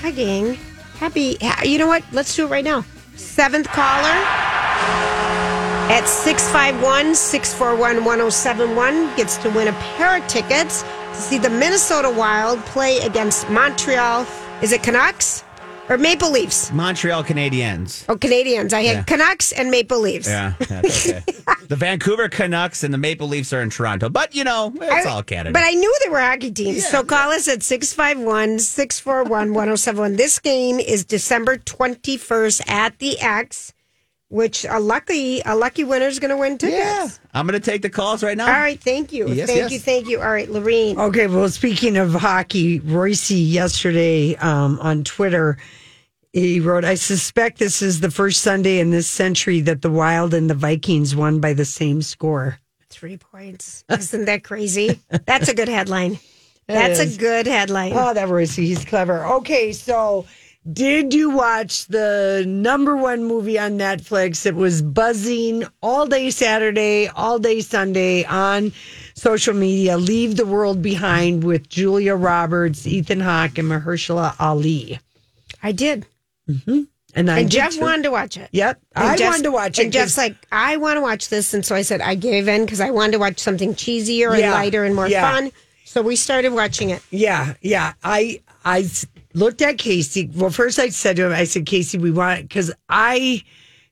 Hi, gang. Happy. You know what? Let's do it right now. Seventh caller at 651 641 1071 gets to win a pair of tickets to see the Minnesota Wild play against Montreal. Is it Canucks or Maple Leafs? Montreal Canadiens. Oh, Canadians. I had Yeah. Canucks and Maple Leafs. Yeah, that's okay. the Vancouver Canucks and the Maple Leafs are in Toronto, but you know it's I- all Canada. But I knew there were hockey teams. so call us at 651 641 1071. This game is December 21st at the X, which a lucky a lucky winner is going to win tickets. yeah, I'm going to take the calls right now. All right. Thank you. Yes, thank yes. you. Thank you. All right, Lorene. Okay, well, speaking of hockey, Royce yesterday um, on Twitter, he wrote, I suspect this is the first Sunday in this century that the Wild and the Vikings won by the same score. Three points. Isn't that crazy? That's a good headline. That's a good headline. Oh, that Royce, he's clever. Okay, so did you watch the number one movie on Netflix? It was buzzing all day Saturday, all day Sunday on social media. Leave the World Behind with Julia Roberts, Ethan Hawke, and Mahershala Ali. I did. And, I And Jeff too. wanted to watch it. Yep, And I Jeff's- wanted to watch it. And Jeff's like, I want to watch this. And so I said, I gave in because I wanted to watch something cheesier and Yeah, lighter and more yeah. fun. So we started watching it. Yeah, yeah. I I looked at Casey. Well, first I said to him, I said, Casey, we want because I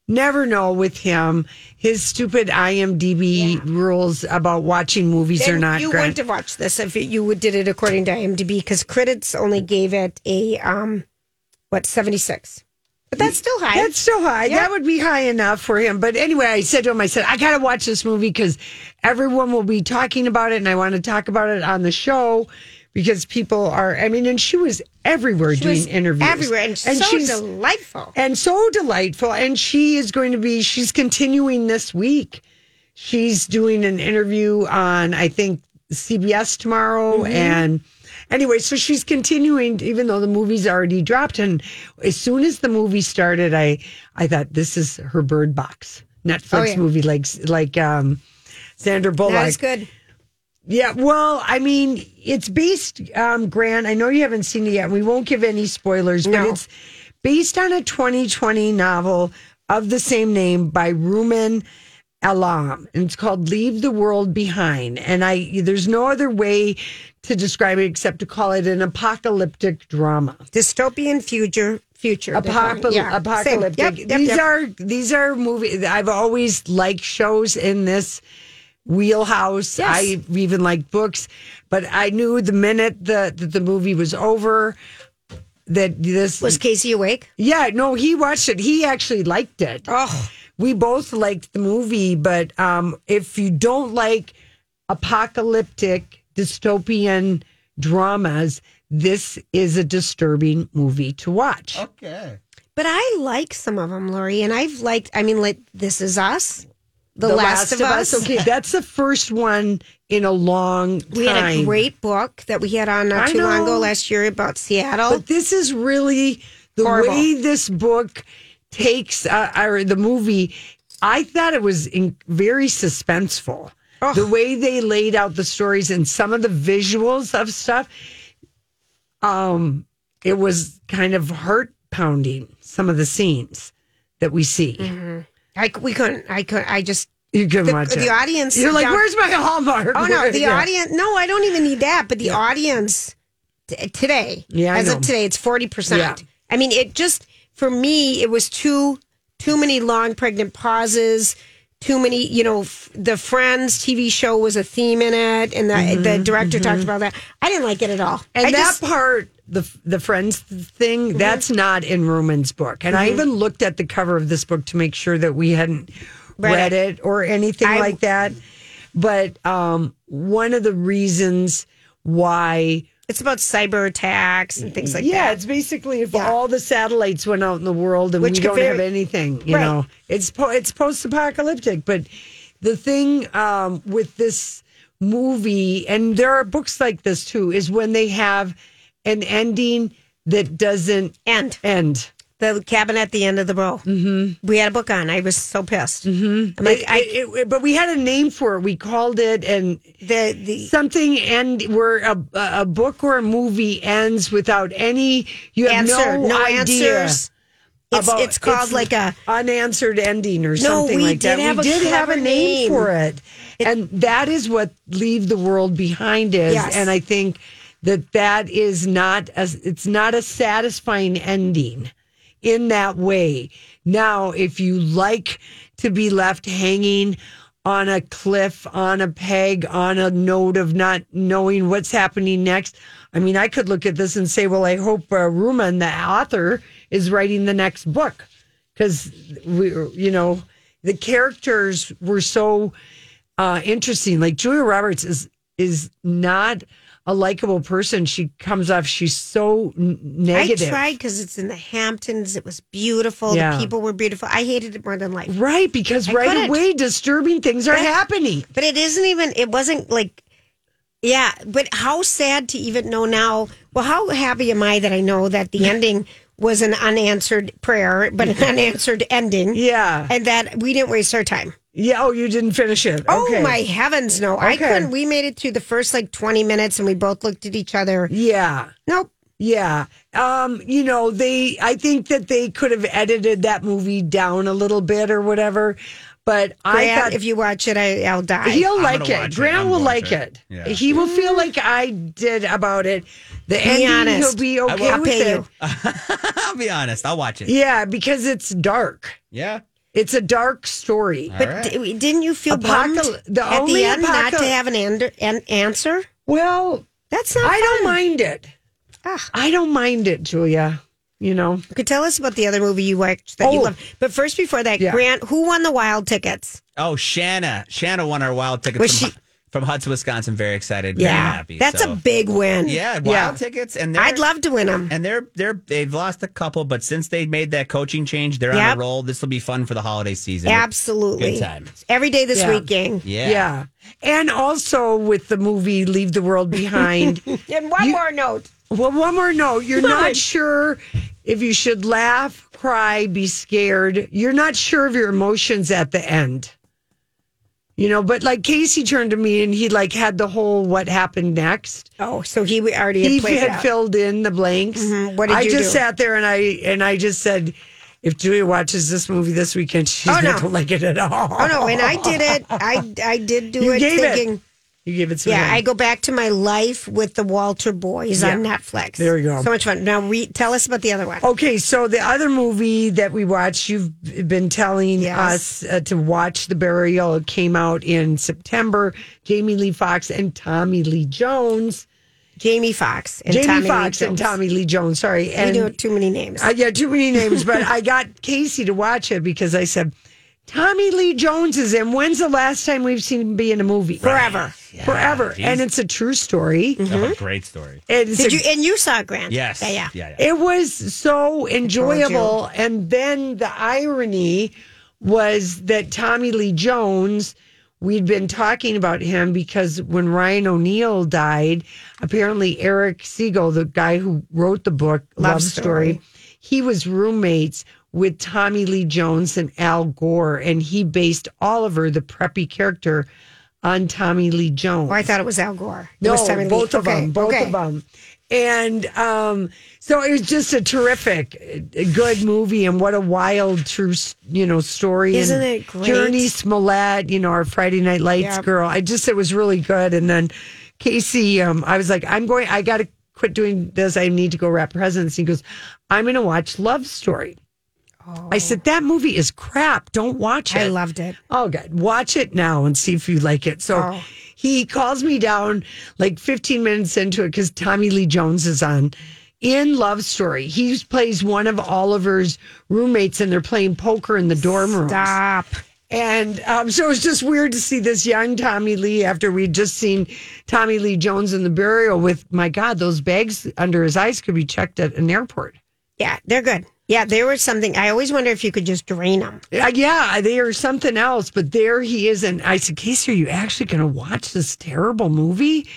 never know with him his stupid IMDb rules about watching movies or not. you Grant. wouldn't have watched this if you would- did it according to IMDb because critics only gave it a um, what seventy six, but that's still high. That's still high. Yeah. That would be high enough for him. But anyway, I said to him, I said, I got to watch this movie because everyone will be talking about it and I want to talk about it on the show because people are, I mean, and she was everywhere She doing was interviews. everywhere and, so delightful. and so delightful. And she is going to be, she's continuing this week. She's doing an interview on, I think, CBS tomorrow. Mm-hmm. And anyway, so she's continuing, even though the movie's already dropped. And as soon as the movie started, I, I thought this is her bird box Netflix Oh, yeah. movie, like, like, um, Sandra Bullock. That is good. Yeah, well, I mean, it's based, um, Grant. I know you haven't seen it yet. We won't give any spoilers, but it's based on a 2020 novel of the same name by Rumaan Alam, and it's called "Leave the World Behind." And I, there's no other way to describe it except to call it an apocalyptic drama. Dystopian future. Future. they're calling it. Apocal- Yeah, apocalyptic. Yep, yep, these yep. are these are movies. I've always liked shows in this wheelhouse. Yes. I even like books, but I knew the minute the, that the movie was over that this Was Casey awake? yeah no he watched it he actually liked it Oh, we both liked the movie but um if you don't like apocalyptic dystopian dramas this is a disturbing movie to watch Okay. but I like some of them, Lori, and I've liked. I mean, like This Is Us, The, Last, of Us. Okay, that's the first one in a long time. We had a great book that we had on not I too long ago last year about Seattle. But this is really the Horrible. way this book takes, uh, or the movie. I thought it was in, very suspenseful. The way they laid out the stories and some of the visuals of stuff. Um, it was kind of heart pounding. Some of the scenes that we see. I, we couldn't. I could. I just. You can The, watch the it. audience. You're like, down- where's my hallmark? Oh no, the Yeah. audience. No, I don't even need that. But the audience t- today, Yeah, I as know. of today, it's forty Yeah. percent. I mean, it just for me, it was too too many long pregnant pauses. Too many, you know. F- the Friends TV show was a theme in it, and the the director talked about that. I didn't like it at all. Mm-hmm, And I that just- part, the the friends thing, that's not in Rumaan's book. And I even looked at the cover of this book to make sure that we hadn't Read read, it. it. or anything I- like that. But um, one of the reasons why, it's about cyber attacks and things like yeah, that. Yeah, it's basically if Yeah. all the satellites went out in the world and Which we don't very- have anything, you Right. know, it's po- it's post apocalyptic. But the thing um, with this movie, and there are books like this too, is when they have an ending that doesn't End. end. The cabin at the end of the row. Mm-hmm. We had a book on. I was so pissed. Mm-hmm. Like, It- I, it- it- but we had a name for it. We called it and the the something and where a, a book or a movie ends without any you have answer, no, no, idea answers. It's about- it's called it's like a unanswered ending or No, something like that. we a did have a name, name. for it. and that is what leave the world behind is Yes. and I think that that is not as it's not a satisfying ending in that way. Now, if you like to be left hanging on a cliff, on a peg, on a note of not knowing what's happening next, I mean, I could look at this and say, well, I hope uh, Rumaan, the author, is writing the next book because we, you know, the characters were so uh, interesting. Like Julia Roberts is is not a likable person. She comes off. She's so n- negative. I tried because it's in the Hamptons. It was beautiful. Yeah. The people were beautiful. I hated it more than life. Right, because I right couldn't. away disturbing things are But- happening. But it isn't even. It wasn't like. Yeah, but how sad to even know now. Well, how happy am I that I know that the ending was an unanswered prayer, but an unanswered ending. Yeah. and that we didn't waste our time. Yeah. Oh, you didn't finish it. Oh my heavens, no! I Okay. couldn't. We made it through the first like twenty minutes, and we both looked at each other. Yeah. Nope. Yeah. Um, you know, they I think that they could have edited that movie down a little bit or whatever. But I Grant, thought if you watch it, I, I'll die. he'll I'm like gonna it. watch it. Grant I'm will going like to. it. Yeah. He will feel like I did about it. The Be ending honest. he'll be okay I'll with pay it. you. I'll be honest. I'll watch it. Yeah, because it's dark. Yeah. It's a dark story. All But right. d- didn't you feel Apocal- bummed the at only the end not to have an, end- an answer? Well, That's not. I don't mind it. Ah. I don't mind it, Julia. You know, You could tell us about the other movie you watched that you Oh. love. But first, before that, Yeah. Grant, who won the wild tickets? Oh, Shanna. Shanna won our wild tickets Was from, she- from Hudson, Wisconsin. Very excited. Very happy. that's So- a big win. Yeah, wild Yeah. tickets. And they're, I'd love to win them. And they're they're they've lost a couple, but since they made that coaching change, they're on a roll. This will be fun for the holiday season. Absolutely. Good time. Every day this Yeah. week, gang. Yeah. yeah. And also with the movie Leave the World Behind. And one more note. well, one more note. You're not sure if you should laugh, cry, be scared. You're not sure of your emotions at the end. You know, but like Casey turned to me and he like had the whole what happened next. Oh, so he already had he had filled in the blanks. Mhm. What did I just do? sat there and I and I just said, if Julia watches this movie this weekend, she's Oh, no. not gonna like it at all. Oh no! And I did it. I I did do You it gave it. You gave it some. Yeah, I go back to my life with the Walter Boys on Netflix. There you go. So much fun. Now, re- tell us about the other one. Okay, so the other movie that we watched, you've been telling Yes. us uh, to watch The Burial. It came out in September. Jamie Lee Foxx and Tommy Lee Jones. Jamie Foxx and Jamie Tommy Lee Foxx and Jones. Tommy Lee Jones. Sorry, We and do too many names. Uh, yeah, too many names, but I got Casey to watch it because I said, Tommy Lee Jones is in. When's the last time we've seen him be in a movie? Forever. Forever. geez. And it's a true story. Oh, great story. It's Did a- you? And you saw Grant? Yes. Yeah, yeah. Yeah. yeah. It was so enjoyable. And then the irony was that Tommy Lee Jones, we'd been talking about him because when Ryan O'Neal died, apparently Erich Segal, the guy who wrote the book Love, Love Story, Story. he was roommates with Tommy Lee Jones and Al Gore, and he based Oliver, the preppy character, on Tommy Lee Jones. Oh, I thought it was Al Gore. It No, Tommy Lee. both of Okay, them, both okay. of them. And um, so it was just a terrific, good movie, and what a wild, true, you know, story. Isn't and it great? Jurnee Smollett, you know, our Friday Night Lights Yep. girl. I just it was really good. And then Casey, um, I was like, I'm going. I got to quit doing this. I need to go wrap presents. He goes, I'm going to watch Love Story. I said that movie is crap. Don't watch it. I loved it. Oh, God. Watch it now and see if you like it. So Oh. he calls me down like 15 minutes into it because Tommy Lee Jones is on in Love Story. He plays one of Oliver's roommates and they're playing poker in the dorm room. Stop. And um, so it's just weird to see this young Tommy Lee after we'd just seen Tommy Lee Jones in the burial with, my God, those bags under his eyes could be checked at an airport. Yeah, they're good. Yeah, there was something. I always wonder if you could just drain them. Uh, yeah, they are something else, but there he is. And I said, Casey, are you actually going to watch this terrible movie?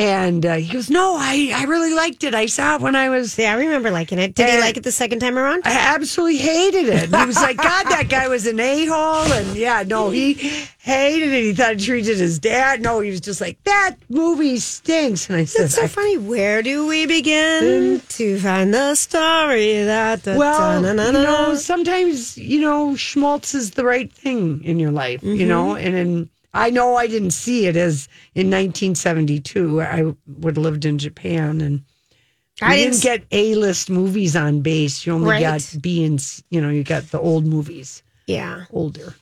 And uh, he goes, "No, I, I really liked it. I saw it when I was Yeah, I remember liking it. Did he And- like it the second time around? I absolutely hated it. He was like, God, that guy was an a hole. And yeah, no, he hated it. He thought he treated his dad. No, he was just like, that movie stinks. And I said, It's so I- funny. Where do we begin to find the story that? da- well, da- na- you na- know, na. sometimes, you know, schmaltz is the right thing in your life, you know, and in, I know I didn't see it as in 1972. I would have lived in Japan and I didn't didn't get A list movies on base. You only Right. got B and, C- you know, you got the old movies, Yeah, older.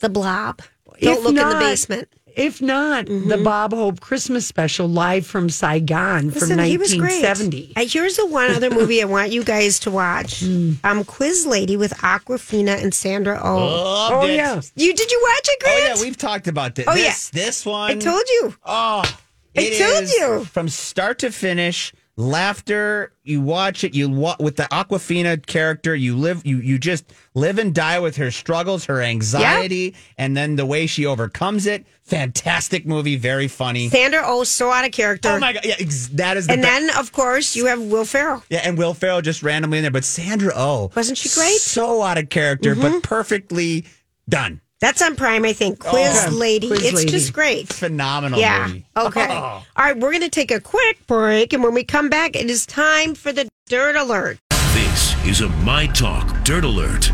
the blob. Don't If look in the basement. If not, Mm-hmm. the Bob Hope Christmas special live from Saigon from Listen, he was great. 1970. Uh, here's the one other movie I want you guys to watch. Hmm. Um, Quiz Lady with Awkwafina and Sandra Oh. Loved Oh, it. yeah. You did you watch it, Oh yeah, we've talked about this. Oh, yeah. this, this one. I told you. Oh, I it told is you. from start to finish. Laughter. You watch it. You wa- with the Awkwafina character. You live. You you just live and die with her struggles, her anxiety, and then the way she overcomes it. Fantastic movie. Very funny. Sandra Oh, so out of character. Oh my god! Yeah, ex- that is the and be- then, of course, you have Will Ferrell. yeah, and Will Ferrell just randomly in there, but Sandra Oh, Wasn't she great? So out of character, but mm-hmm. perfectly done. That's on Prime, I think. Oh, Quiz Okay. Lady. Quiz it's Lady. just great. Phenomenal Yeah. movie. Okay. Oh. All right, we're going to take a quick break. And when we come back, it is time for the Dirt Alert. This is a My Talk Dirt Alert.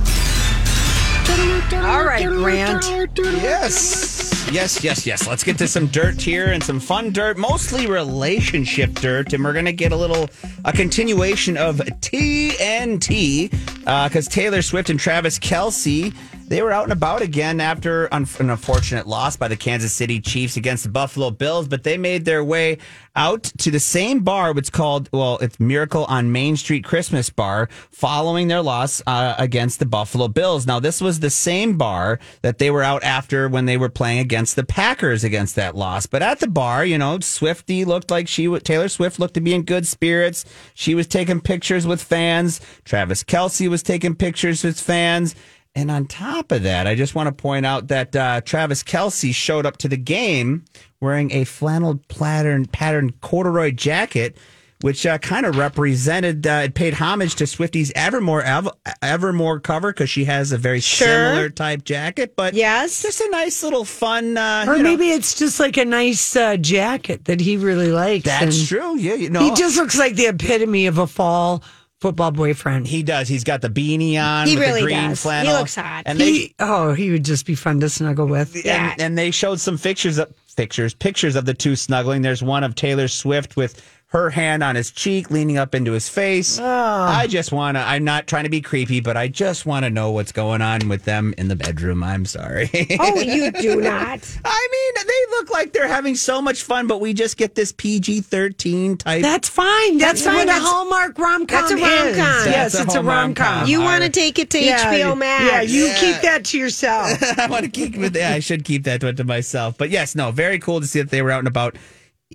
All right, Grant. Yes. Yes, yes, yes. Let's get to some dirt here and some fun dirt, mostly relationship dirt. And we're going to get a little, a continuation of TNT because uh, Taylor Swift and Travis Kelce, they were out and about again after an unfortunate loss by the Kansas City Chiefs against the Buffalo Bills, but they made their way out to the same bar. It's called, well, it's Miracle on Main Street Christmas Bar following their loss uh, against the Buffalo Bills. Now, this was the same bar that they were out after when they were playing against the Packers against that loss. But at the bar, you know, Swifty looked like she would, Taylor Swift looked to be in good spirits. She was taking pictures with fans. Travis Kelce was taking pictures with fans. And on top of that, I just want to point out that uh, Travis Kelce showed up to the game wearing a flannel pattern pattern corduroy jacket, which uh, kind of represented. Uh, it paid homage to Swifty's Evermore Ev- Evermore cover because she has a very Sure. similar type jacket. But Yes. just a nice little fun. Uh, Or you know, maybe it's just like a nice uh, jacket that he really likes. that's and true. Yeah, you know, He just looks like the epitome of a fall football boyfriend. he does. He's got the beanie on. He really the green does. He looks hot. And they oh, he would just be fun to snuggle with. Yeah. and, and they showed some pictures of pictures pictures of the two snuggling. There's one of Taylor Swift with her hand on his cheek, leaning up into his face. Oh. I just want to. I'm not trying to be creepy, but I just want to know what's going on with them in the bedroom. I'm sorry. Oh, you do not. I mean, they look like they're having so much fun, but we just get this PG-13 type. That's fine. That's, That's fine. what a Hallmark rom com that's a rom-com. Yes, a it's a rom com. You want to take it to yeah, HBO Max. Yeah, you Yeah. keep that to yourself. I want to keep with. Yeah, I should keep that one to myself. But yes, no, very cool to see that they were out and about,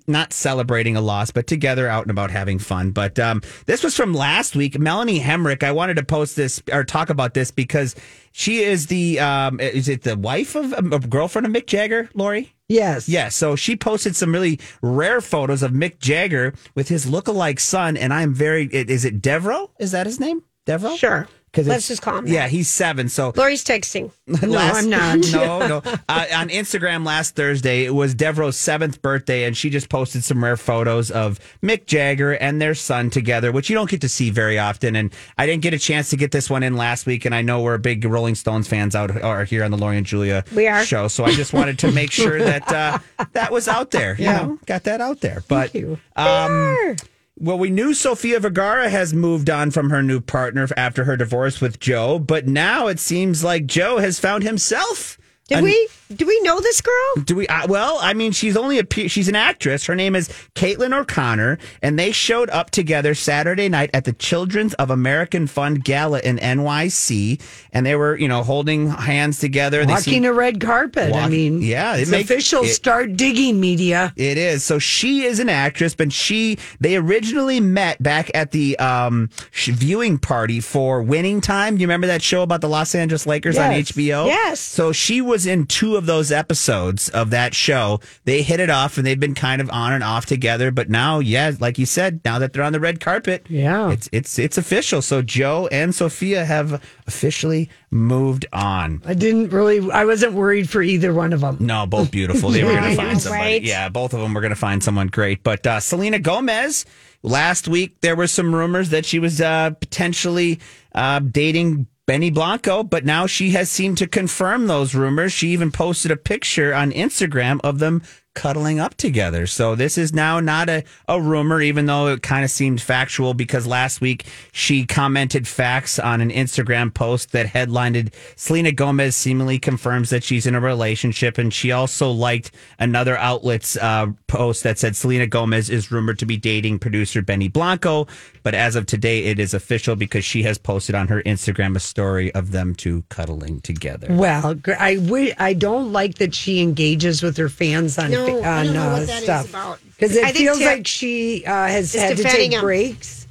not celebrating a loss, but together out and about having fun. But um, this was from last week. Melanie Hamrick. I wanted to post this or talk about this because she is the um, is it the wife of a girlfriend of Mick Jagger, Lori? Yes. Yeah, so she posted some really rare photos of Mick Jagger with his lookalike son, and I'm very. Is it Deveraux? Is that his name? Deveraux? Sure. Because Let's just call him that. Yeah, he's seven. So Lori's texting. No, I'm not. no, no. Uh, on Instagram last Thursday, it was Deveraux's seventh birthday, and she just posted some rare photos of Mick Jagger and their son together, which you don't get to see very often. And I didn't get a chance to get this one in last week, and I know we're big Rolling Stones fans out or here on the Lori and Julia We are. show, so I just wanted to make sure that uh, that was out there. You Yeah. know, got that out there. But you. um, well, we knew Sofia Vergara has moved on from her new partner after her divorce with Joe, but now it seems like Joe has found himself. Did we? Do we know this girl? Do we? Uh, well, I mean, she's only a she's an actress. Her name is Caitlin O'Connor, and they showed up together Saturday night at the Children's of Armenia Fund Gala in NYC, and they were, you know, holding hands together. Walking seemed- a red carpet. I mean, yeah, it it's official. it- Start digging media. It is. So she is an actress, but she they originally met back at the um, viewing party for Winning Time. You remember that show about the Los Angeles Lakers on HBO? Yes. So she was was in two of those episodes of that show. They hit it off, and they've been kind of on and off together. But now, yeah, like you said, now that they're on the red carpet, Yeah. it's it's it's official. So Joe and Sofia have officially moved on. I didn't really. I wasn't worried for either one of them. No, both beautiful. They were going to find somebody. right? Yeah, both of them were going to find someone great. But uh, Selena Gomez, last week there were some rumors that she was uh, potentially uh, dating Benny Blanco, but now she has seemed to confirm those rumors. She even posted a picture on Instagram of them cuddling up together. So this is now not a, a rumor, even though it kind of seemed factual because last week she commented facts on an Instagram post that headlined Selena Gomez seemingly confirms that she's in a relationship. And she also liked another outlet's uh, post that said Selena Gomez is rumored to be dating producer Benny Blanco. But as of today, it is official because she has posted on her Instagram a story of them two cuddling together. Well, I wi- I don't like that she engages with her fans on No, fa- I on don't know uh, what that is stuff about. because I it think feels Ter- like she uh, has had to take him. breaks.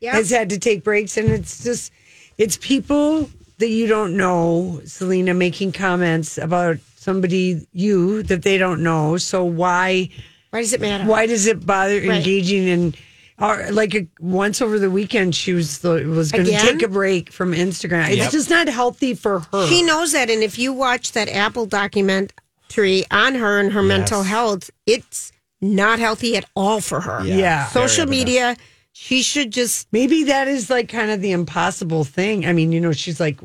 Yeah. Has had to take breaks, and it's just it's people that you don't know, Selena, making comments about somebody you that they don't know. So why Why does it matter? why does it bother Right. engaging in? Or like a, once over the weekend, she was the, was going to take a break from Instagram. It's just not healthy for her. She knows that, and if you watch that Apple documentary on her and her mental health, it's not healthy at all for her. Yeah. Social Very evident. media, she should just Maybe that is like kind of the impossible thing. I mean, you know, she's like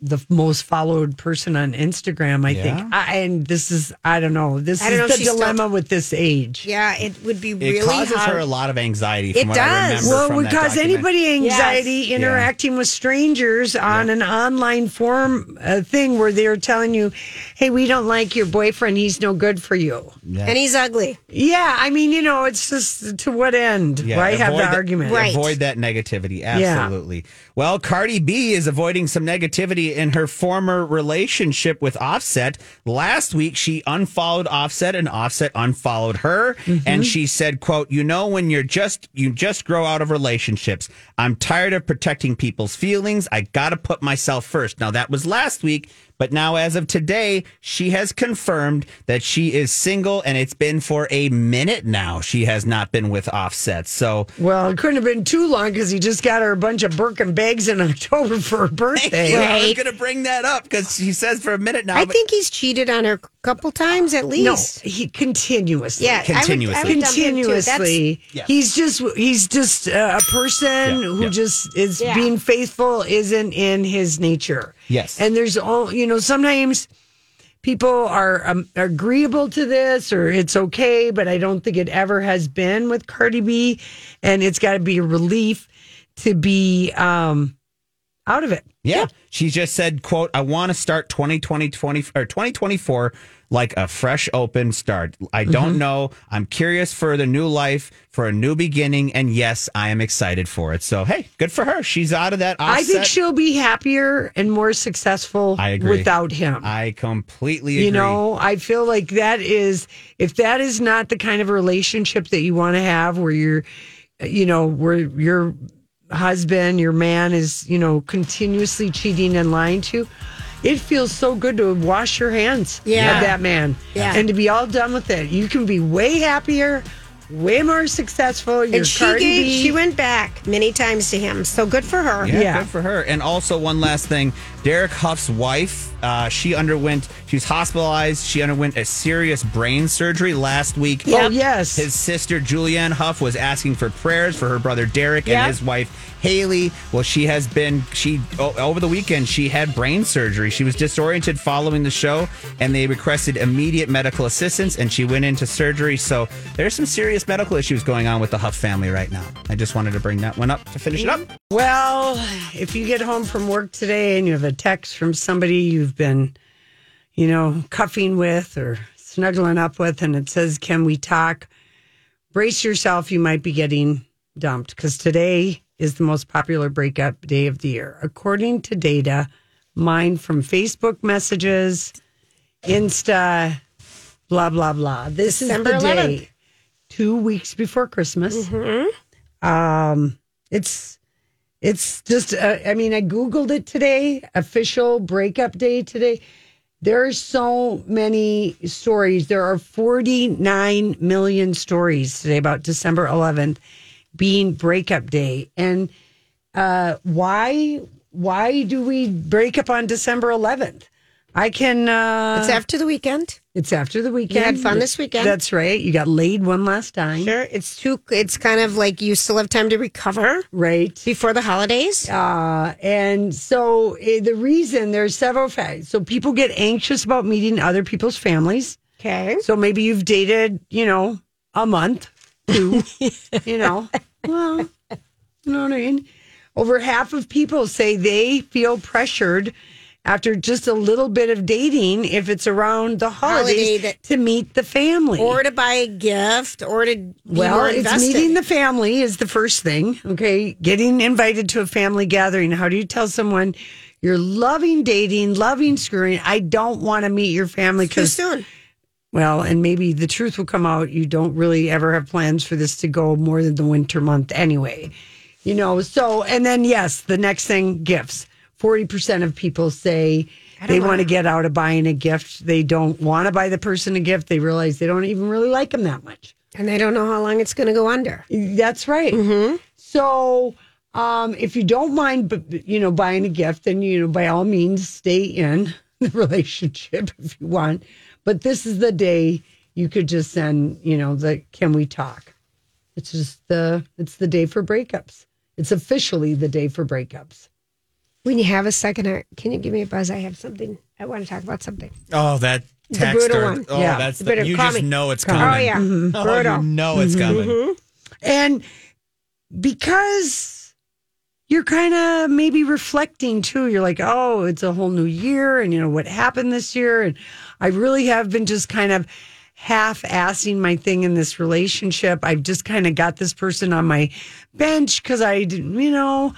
the most followed person on Instagram, I Yeah. think. I, and this is, I don't know, this I don't know is if the she's still- dilemma with this age. yeah, it would be It really It causes hard. her a lot of anxiety. From It what I does. remember Well, it would cause document. anybody anxiety Yes. interacting with strangers on an online form uh, thing where they're telling you, hey, we don't like your boyfriend. He's no good for you. and he's ugly. Yeah. I mean, you know, it's just to what end? Yeah, Why have avoid the that- argument? Right. Avoid that negativity. Absolutely. Well, Cardi B is avoiding some negativity in her former relationship with Offset. Last week, she unfollowed Offset and Offset unfollowed her. Mm-hmm. And she said, quote, you know, when you're just, you just grow out of relationships. I'm tired of protecting people's feelings. I got to put myself first. Now, that was last week. But now, as of today, she has confirmed that she is single, and it's been for a minute now. She has not been with Offset. So, Well, it couldn't have been too long because he just got her a bunch of Birkin bags in October for her birthday. I was going to bring that up because she says for a minute now. I but- think he's cheated on her a couple times at least. No, least. he continuously. Yeah, I would- I would Continuously. dump him too. continuously. Yeah. He's just he's just uh, a person Yeah, who yeah. just is Yeah. being faithful isn't in his nature. Yes. and there's all you know. Sometimes people are um, agreeable to this or it's okay, but I don't think it ever has been with Cardi B, and it's got to be a relief to be um, out of it. Yeah. She just said, quote, I want to start 2020, 20, or 2024 like a fresh open start. I don't Mm-hmm. know. I'm curious for the new life, for a new beginning. And yes, I am excited for it. So, hey, good for her. She's out of that I think she'll be happier and more successful I agree. without him. I completely agree. You know, I feel like that is if that is not the kind of relationship that you want to have where you're you know, where your husband, your man is, you know, continuously cheating and lying to you, it feels so good to wash your hands Yeah. of that man. Yeah. And to be all done with it. You can be way happier, way more successful. You're And she Cardi gave, B. she went back many times to him. So good for her. Yeah, Yeah. good for her. And also, one last thing Derek Hough's wife, uh, she underwent, she was hospitalized. She underwent a serious brain surgery last week. Oh, yes. His sister, Julianne Hough, was asking for prayers for her brother Derek Yeah. and his wife, Hayley. Well, she has been, she, o over the weekend, she had brain surgery. She was disoriented following the show, and they requested immediate medical assistance, and she went into surgery. So there's some serious medical issues going on with the Hough family right now. I just wanted to bring that one up to finish it up. Well, if you get home from work today and you have a text from somebody you've been, you know, cuffing with or snuggling up with, and it says, Can we talk? Brace yourself, you might be getting dumped because today is the most popular breakup day of the year. According to data mined from Facebook messages, Insta, blah, blah, blah. This December is the 11th. day, two weeks before Christmas. Um, it's it's just, uh, I mean, I Googled it today, official breakup day today. There are so many stories. There are 49 million stories today about December 11th being breakup day. And uh, why why do we break up on December 11th? I can uh It's after the weekend. it's after the weekend. You had fun this weekend? That's right. You got laid one last time. Sure. It's too. It's kind of like you still have time to recover Right. before the holidays. Uh, and so eh, the reason there's several facts. So people get anxious about meeting other people's families. Okay. So maybe you've dated, you know, a month, two, you know. Well, you know what I mean? Over half of people say they feel pressured after just a little bit of dating if it's around the holidays Holiday that- to meet the family. Or to buy a gift, or to be well, more it's invested. meeting the family is the first thing. Okay. Getting invited to a family gathering. How do you tell someone you're loving dating, loving screwing? I don't want to meet your family too because soon. well, and maybe the truth will come out. You don't really ever have plans for this to go more than the winter month anyway. You know, so, and then yes, the next thing gifts. 40% of people say they want to get out of buying a gift. They don't want to buy the person a gift. They realize they don't even really like them that much. And they don't know how long it's going to go under. That's right. So, um, if you don't mind, you know, buying a gift, then you know, by all means, stay in the relationship if you want. But this is the day you could just send, you know, the "Can we talk?" It's just the it's the day for breakups. It's officially the day for breakups. When you have a second, can you give me a buzz? I have something. I want to talk about something. Oh, that The text brutal or one. oh, Yeah. that's The the, brutal- you just me. know it's coming. Oh yeah, mm-hmm. Oh, brutal. you know it's mm-hmm. coming. Mm-hmm. And because you're kind of maybe reflecting too, you're like, oh, it's a whole new year, and you know what happened this year, and I really have been just kind of half assing my thing in this relationship. I've just kind of got this person on my bench because I, didn't, you know,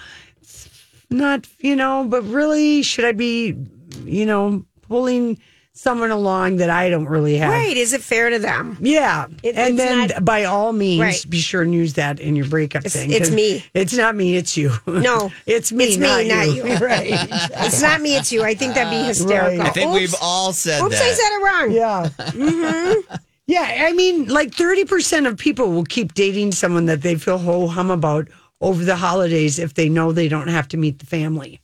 not, you know, but really, should I be, you know, pulling someone along that I don't really have? Right? Is it fair to them? Yeah. It- and then not- by all means, Right. be sure and use that in your breakup It's- thing. it's 'cause me. It's not me, it's you. No, it's me, it's me, not, not you. you. right. It's not me. It's you. I think that'd be hysterical. right. I think Oops. we've all said Oops, that. Oops, I said it wrong. Yeah. Mm-hmm. Yeah. I mean, like 30% of people will keep dating someone that they feel ho hum about over the holidays if they know they don't have to meet the family.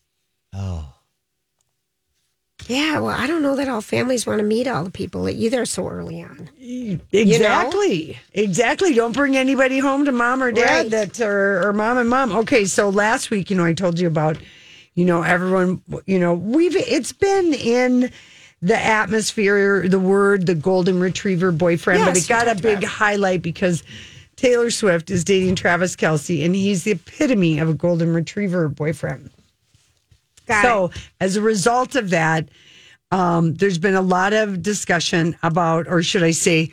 oh. Yeah, well, I don't know that all families want to meet all the people either so early on. Exactly. Exactly. Don't bring anybody home to mom or dad Right. that or, or mom and mom. Okay, so last week, you know, I told you about, you know, everyone, you know, we've it's been in the atmosphere, the word, the golden retriever boyfriend, but it got a big about highlight because Taylor Swift is dating Travis Kelce, and he's the epitome of a golden retriever boyfriend. Got so, it. as a result of that, um, there's been a lot of discussion about, or should I say,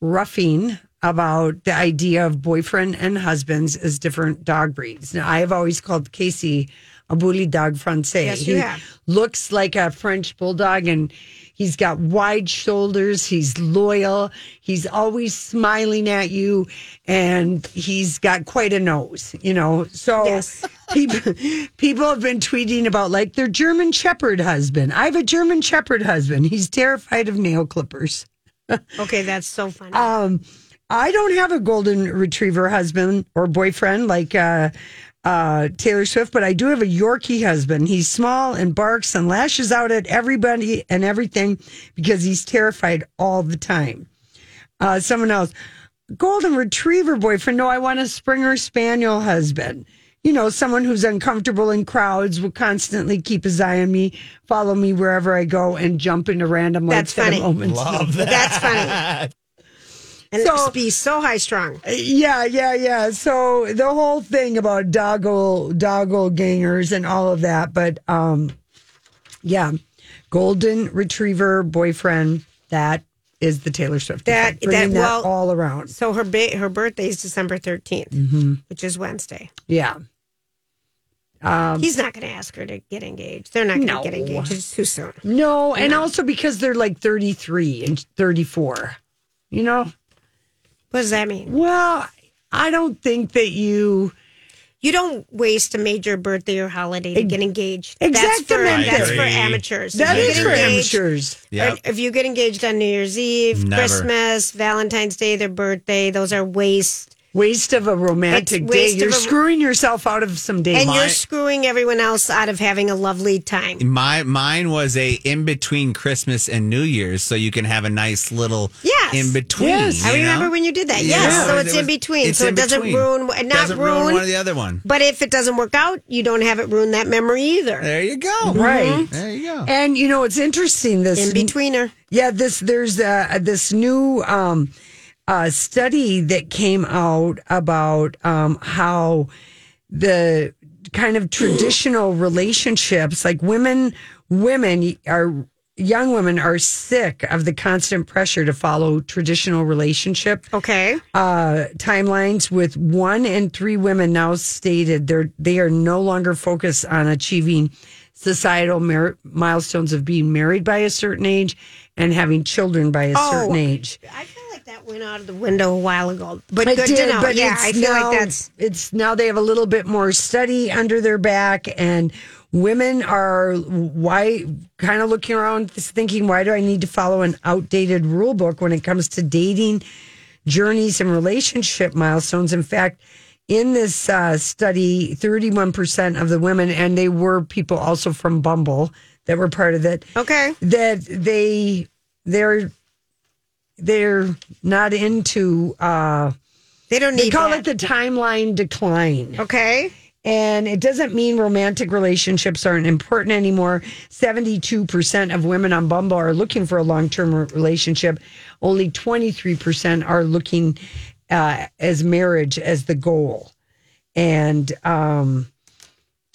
roughing about the idea of boyfriend and husbands as different dog breeds. Now, I have always called Casey a bully dog français. Yes, you he have. looks like a French bulldog and he's got wide shoulders. He's loyal. He's always smiling at you and he's got quite a nose, you know. So Yes. people, people have been tweeting about like their German Shepherd husband. I have a German Shepherd husband. He's terrified of nail clippers. Okay, that's so funny. Um, I don't have a golden retriever husband or boyfriend like uh, uh, Taylor Swift, but I do have a Yorkie husband. He's small and barks and lashes out at everybody and everything because he's terrified all the time. Uh, someone else, golden retriever boyfriend. No, I want a Springer Spaniel husband. You know, someone who's uncomfortable in crowds, will constantly keep his eye on me, follow me wherever I go, and jump into random That's lakes at a funny. Love that. that's funny. And So- be so high strung. Yeah, yeah, yeah. So the whole thing about doggle doggle gangers and all of that, but um yeah, golden retriever boyfriend, that is the Taylor Swift. That- that- well- all around. So her ba- her birthday is December 13th, Mm-hmm. which is Wednesday. Yeah. Um, He's not going to ask her to get engaged. They're not going to No. get engaged. It's too soon. No, and also because they're like 33 and 34. You know? What does that mean? Well, I don't think that you You don't waste a major birthday or holiday to get engaged. Exactly. That's for, I that's for amateurs. If That you is get for engaged- amateurs. Yep. If you get engaged on New Year's Eve, Never. Christmas, Valentine's Day, their birthday, those are waste. Waste of a romantic It's day. You're a- screwing yourself out of some days. And My- you're screwing everyone else out of having a lovely time. My mine was a in between Christmas and New Year's, so you can have a nice little Yes. in between. Yes. I remember when you did that. Yes. So it's in between. So it doesn't ruin- not doesn't ruin ruin- one or the other one. But if it doesn't work out, you don't have it ruin that memory either. There you go. Right. There you go. and you know it's interesting. This In betweener. Yeah, this there's uh, this new um, uh, study that came out about um, how the kind of traditional relationships, like women, women are young women are sick of the constant pressure to follow traditional relationship Okay. uh, timelines with one in three women now stated they're they are no longer focused on achieving societal mer- milestones of being married by a certain age and having children by a Oh, certain age. I feel like that went out of the window a while ago. But It good did, but yeah, I feel now, like that's it's now they have a little bit more study under their back and women are why kind of looking around thinking why do I need to follow an outdated rule book when it comes to dating journeys and relationship milestones in fact in this uh, study 31% of the women and they were people also from Bumble that were part of it okay. that they they're they're not into uh They don't they need call that. it the timeline decline Okay. and it doesn't mean romantic relationships aren't important anymore 72% of women on bumble are looking for a long-term relationship only 23% are looking uh, as marriage as the goal and um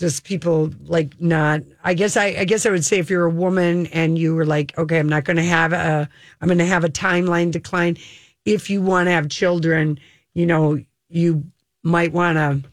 just people like not i guess i i guess i would say if you're a woman and you were like okay i'm not going to have a i'm going to have a timeline decline if you want to have children you know you might want to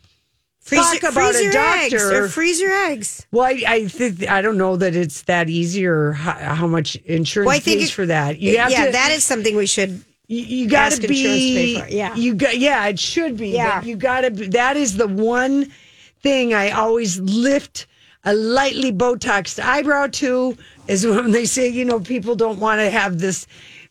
Freeze, talk about a your eggs doctor or freeze your eggs. well i i think i don't know that it's that easy or how, how much insurance Well, I think pays it- for that you have yeah, to that is something we should. you, you got to be pay for it, yeah. you got yeah it should be Yeah. you got to that is the one thing i always lift a lightly botoxed eyebrow to is when they say you know people don't want to have this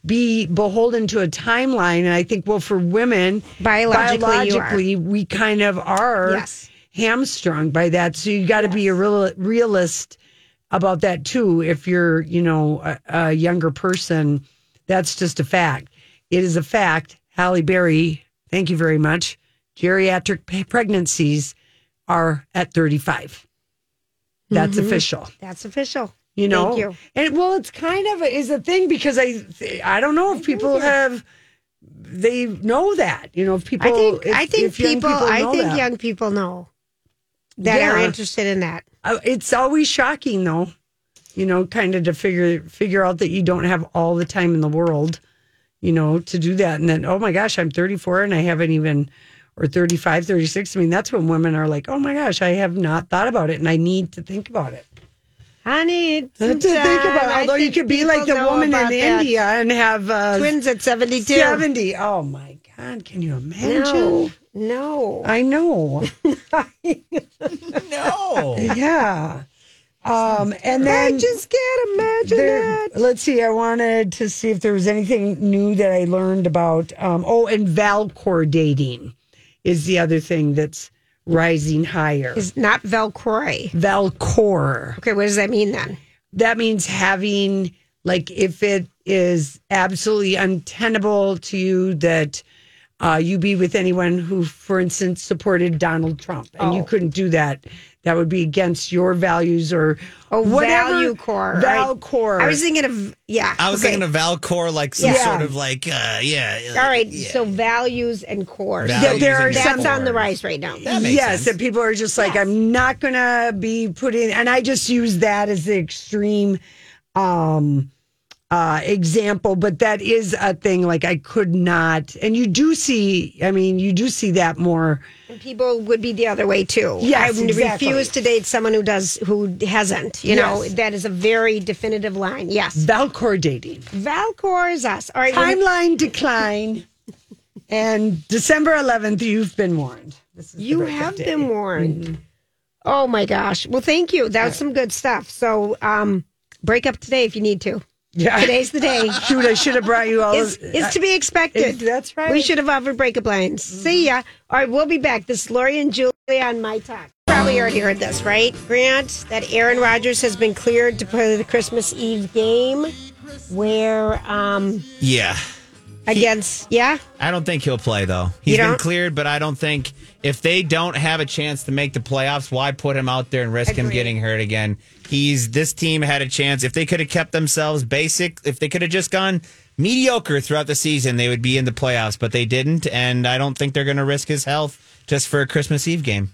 be beholden to a timeline. And i think well for women Biologically, biologically we kind of are Yes. hamstrung by that. So you got to be a real realist about that too. If you're you know a, a younger person that's just a fact. It is a fact. Halle berry thank you very much. Geriatric pregnancies are at 35 that's official That's official. you know Mm-hmm. Thank you. and well it's kind of a, is a thing because i i don't know if people have they know that you know if people I think. if, I think young people. I think that. young people know that are interested in that. Uh, it's always shocking though you know kind of to figure figure out that you don't have all the time in the world you know to do that and then oh my gosh i'm 34 and i haven't even or 35 36 i mean that's when women are like oh my gosh i have not thought about it and i need to think about it I need to think about time. it. I although you could be like the woman in that. india and have uh, Twins at seventy two. 70 oh my god can you imagine No, no. i know No. yeah um and I just can't imagine There, that. let's see. I wanted to see if there was anything new that I learned about. Um, oh, and Valcor dating is the other thing that's rising higher. Is not Velcroy. Valcor. Okay, what does that mean then? That means having like if it is absolutely untenable to you that uh, you be with anyone who, for instance, supported Donald Trump, and you Oh. couldn't do that. That would be against your values or Oh, whatever. value core. Valcor. I was thinking of yeah. I was okay. thinking of Valcor, like some Yeah. sort of like, uh, yeah. All right, yeah. so values and cores. Values there are That's some- on the rise right now. That makes yes, sense. that people are just like, I'm not gonna be putting, and I just use that as the extreme um uh example, but that is a thing like I could not, and you do see, I mean, you do see that more. And people would be the other way too. Yes, I exactly. refuse to date someone who does who hasn't. You know, that is a very definitive line. Yes. Valcor dating. Valcor is us. All right. Timeline decline. and December 11th, you've been warned. This is You have day. been warned. Oh my gosh. Well, thank you. That was some good stuff. So, um, break up today if you need to. Yeah. Today's the day. Shoot, I should have brought you all. Is of- is to be expected. Is- that's right. We should have offered breakup lines. See ya. All right, we'll be back. This is Lori and Julie on My Talk. Probably already heard this, right? Grant, that Aaron Rodgers has been cleared to play the Christmas Eve game where um Yeah. against yeah? I don't think he'll play though. He's been cleared, but I don't think if they don't have a chance to make the playoffs, why put him out there and risk him getting hurt again? He's this team had a chance. If they could have kept themselves basic, if they could have just gone mediocre throughout the season, they would be in the playoffs, but they didn't, and I don't think they're going to risk his health just for a Christmas Eve game.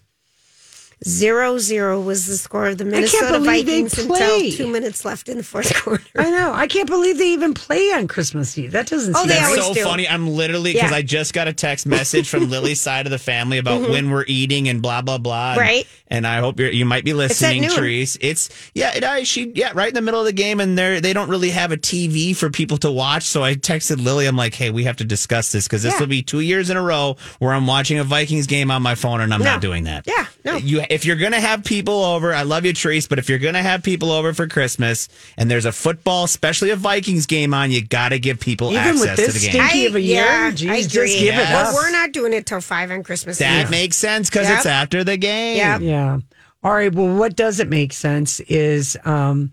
Zero zero was the score of the Minnesota Vikings until two minutes left in the fourth quarter. I know. I can't believe they even play on Christmas Eve. That doesn't. Oh, seem they That's always so do. funny. I'm literally because Yeah. I just got a text message from Lily's side of the family about mm-hmm. when we're eating and blah blah blah. Right. And I hope you're, you might be listening, noon. Therese. It's yeah, it, I, she yeah, right in the middle of the game, and they they don't really have a TV for people to watch. So I texted Lily. I'm like, hey, we have to discuss this because this Yeah. will be two years in a row where I'm watching a Vikings game on my phone, and I'm No. not doing that. Yeah, no. You if you're gonna have people over, I love you, Therese, but if you're gonna have people over for Christmas and there's a football, especially a Vikings game on, you got to give people Even access with this to the game. stinky of a year? yeah, Jeez, I just agree. give it Well, up. we're not doing it till five on Christmas That Eve. makes sense because Yep. it's after the game. Yep. Yeah. All right. Well, what doesn't make sense is um,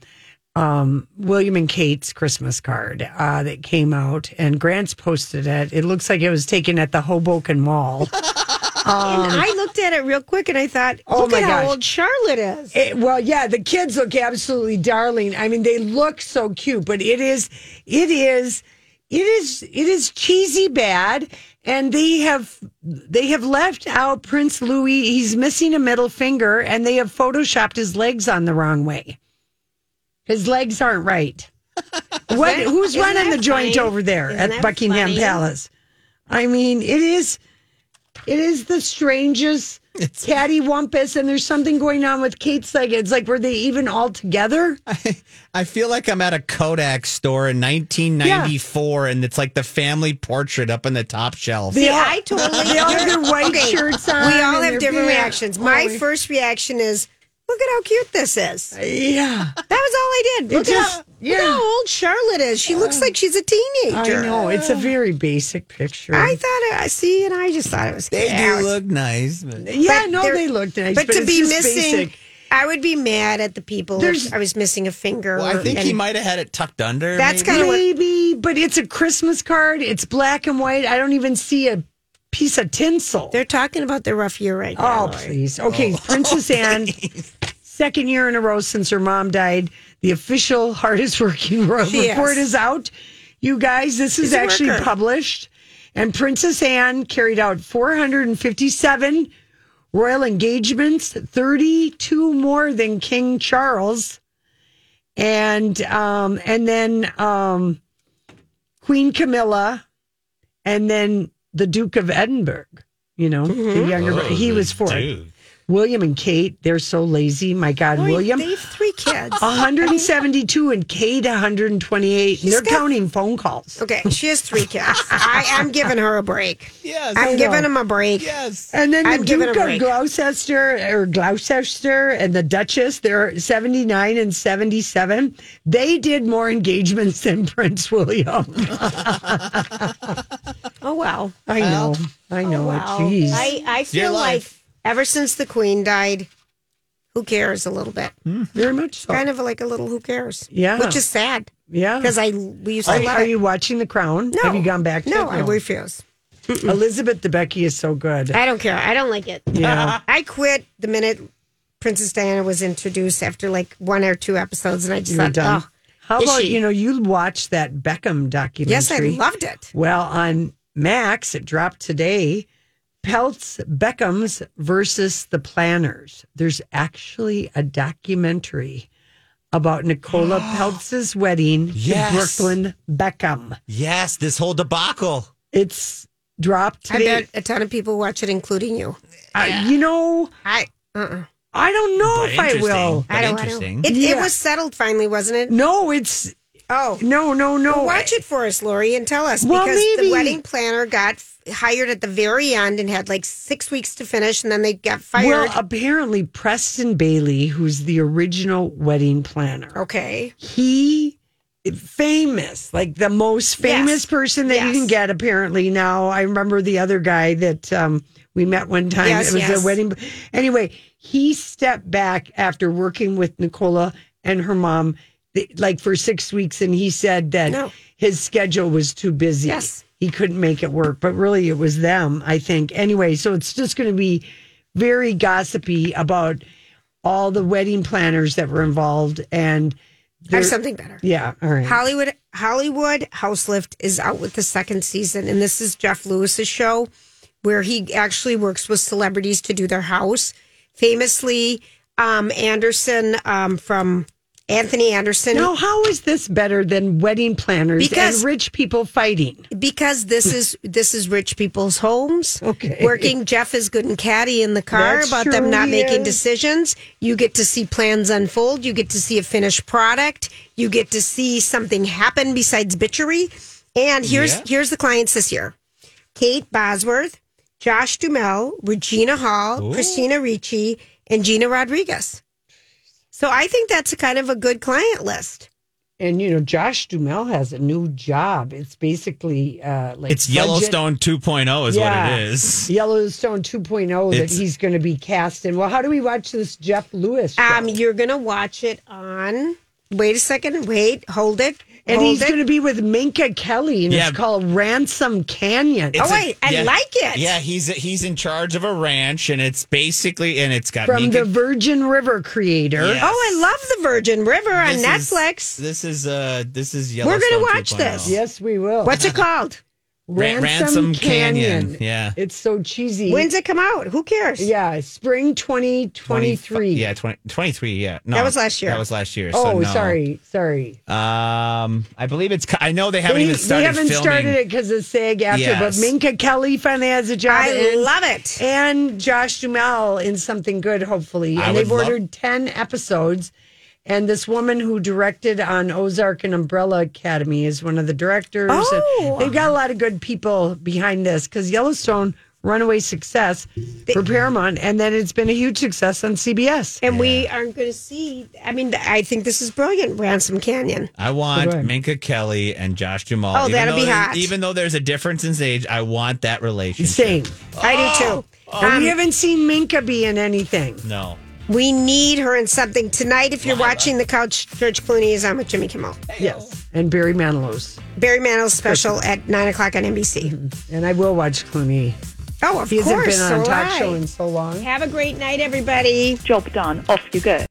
um, William and Kate's Christmas card uh, that came out, and Grant's posted it. It looks like it was taken at the Hoboken Mall. and um, I looked at it real quick and I thought, Oh look my at gosh. how old Charlotte is. It- well, yeah, the kids look absolutely darling. I mean, they look so cute, but it is, it is, it is, it is cheesy bad. And they have, they have left out Prince Louis. He's missing a middle finger, and they have photoshopped his legs on the wrong way. His legs aren't right. What? who's running the joint funny? over there Isn't at Buckingham funny? Palace? I mean, it is. It is the strangest it's, cattywampus, and there's something going on with Kate's leg. It's like, were they even all together? I feel like I'm at a Kodak store in 1994 and it's like the family portrait up on the top shelf. See, all- I totally. they all have their white shirts on We all have different beard. reactions. My Oh, first reaction is, look at how cute this is. Yeah, That was all I did. Look, just- at, how, yeah. look how old Charlotte is. She looks like she's a teenager. I know. It's a very basic picture. I thought, I see, and I just thought it was They cute. do look nice. But yeah, But no, they look nice, But, but, to be missing, basic. I would be mad at the people There's- if I was missing a finger. well, I think he might have had it tucked under. That's kinda what- Maybe, but it's a Christmas card. It's black and white. I don't even see a piece of tinsel. They're talking about their rough year right now. Oh, Lori. please. Okay, Princess Anne, second year in a row since her mom died. The official hardest working royal She report is. is out. You guys, this is She's actually published. And Princess Anne carried out 457 royal engagements, 32 more than King Charles. And um, and then um, Queen Camilla, and then the Duke of Edinburgh. You know, the mm-hmm. younger. Oh, he was four. Duke. William and Kate, they're so lazy. My God, Boy, William, They have three kids. 172 and Kate 128. And they're got- counting phone calls. Okay, she has three kids. I am giving her a break. Yes. I'm giving him a break. Yes. And then the I'm giving Duke of. Gloucester or Gloucester and the Duchess, they're 79 and 77. They did more engagements than Prince William. Oh well. I know. I know. Wow. Jeez. I, I Your feel like life. ever since the queen died, who cares a little bit? Mm, very much so. Kind of like a little who cares. Yeah. Which is sad yeah. because I we used to Are, love are it. you watching The Crown? No. Have you gone back to No, it? I refuse. Elizabeth Debicki is so good. I don't care. I don't like it. Yeah. I quit the minute Princess Diana was introduced after like one or two episodes, and I just You were thought, done. oh, How is about she? you know you watched that Beckham documentary? yes, I loved it. Well, on Max, it dropped today. Peltz Beckham's versus the Planners. There's actually a documentary about Nicola Peltz's wedding Yes. to Brooklyn Beckham. Yes, this whole debacle. It's dropped I bet a ton of people watch it, including you. Uh, you know, I, uh-uh. I don't know But if I will. I don't. I don't. It, Yeah. it was settled finally, wasn't it? No, it's Oh. No, no, no. Well, watch it for us, Lori, and tell us Well, because maybe- the wedding planner got f- hired at the very end and had like six weeks to finish, and then they got fired. Well, apparently Preston Bailey, who's the original wedding planner, okay, he famous, like the most famous Yes. person that you can get. Apparently now, I remember the other guy that um, we met one time. Yes, it was yes. a wedding. Anyway, he stepped back after working with Nicola and her mom, like for six weeks, and he said that No. his schedule was too busy. Yes. he couldn't make it work. But really, it was them. I think. Anyway, so it's just going to be very gossipy about all the wedding planners that were involved and. I have something better. Yeah, all right. Hollywood Hollywood House Lift is out with the second season, and this is Jeff Lewis's show, where he actually works with celebrities to do their house. Famously, um, Anderson um, from Anthony Anderson. Now, how is this better than wedding planners Because- and rich people fighting? because this is this is rich people's homes. Okay. Working Jeff is good and catty in the car That's about them not making is. decisions. You get to see plans unfold. You get to see a finished product. You get to see something happen besides bitchery. And here's Yeah. here's the clients this year: Kate Bosworth, Josh Duhamel, Regina Hall, Christina Ricci, and Gina Rodriguez. So I think that's a kind of a good client list. And you know, Josh Duhamel has a new job. It's basically uh, like It's budget- Yellowstone 2.0 is Yeah. what it is. Yellowstone 2.0 that he's going to be cast in. Well, how do we watch this Jeff Lewis? Show? Um, you're gonna watch it on. Wait a second. Wait. Hold it. And hold he's going to be with Minka Kelly, and Yeah. it's called Ransom Canyon. It's Oh, a- wait, I like it. Yeah, he's he's in charge of a ranch, and it's basically and it's got from Minka- the Virgin River creator. Yeah. Oh, I love the Virgin River on This is- Netflix. this is uh this is We're Yellowstone. gonna watch 2.0. this. Yes, we will. What's it called? Ra- Ransom Canyon. Yeah. It's so cheesy. When's it come out? Who cares? Yeah, spring 2023. Yeah, 20, 23. Yeah, no, That was last year. That was last year. Oh, so no. sorry, sorry. Um, I believe it's. I know they haven't They, even they started haven't filming. started it because of SAG-AFTRA, Yes. but Minka Kelly finally has a job. I and, love it. And Josh Duhamel in something good, hopefully. And would they've love- ordered 10 episodes. And this woman who directed on Ozark and Umbrella Academy is one of the directors. And Oh. they've got a lot of good people behind this because Yellowstone, runaway success for Paramount. And then it's been a huge success on CBS. And we aren't going to see. I mean, I think this is brilliant. Ransom Canyon. I want So. Minka Kelly and Josh Duhamel. Oh, even that'll be there- hot. Even though there's a difference in age, I want that relationship. Same. I do too. and Um, we haven't seen Minka be in anything. No. We need her in something tonight. If you're watching the couch, George Clooney is on with Jimmy Kimmel. Yes. And Barry Manilow's. Barry Manill's special at nine o'clock on NBC. Mm-hmm. And I will watch Clooney. Oh, of He hasn't course. been on a so talk will show in so long. Have a great night, everybody. Job done. Off you go.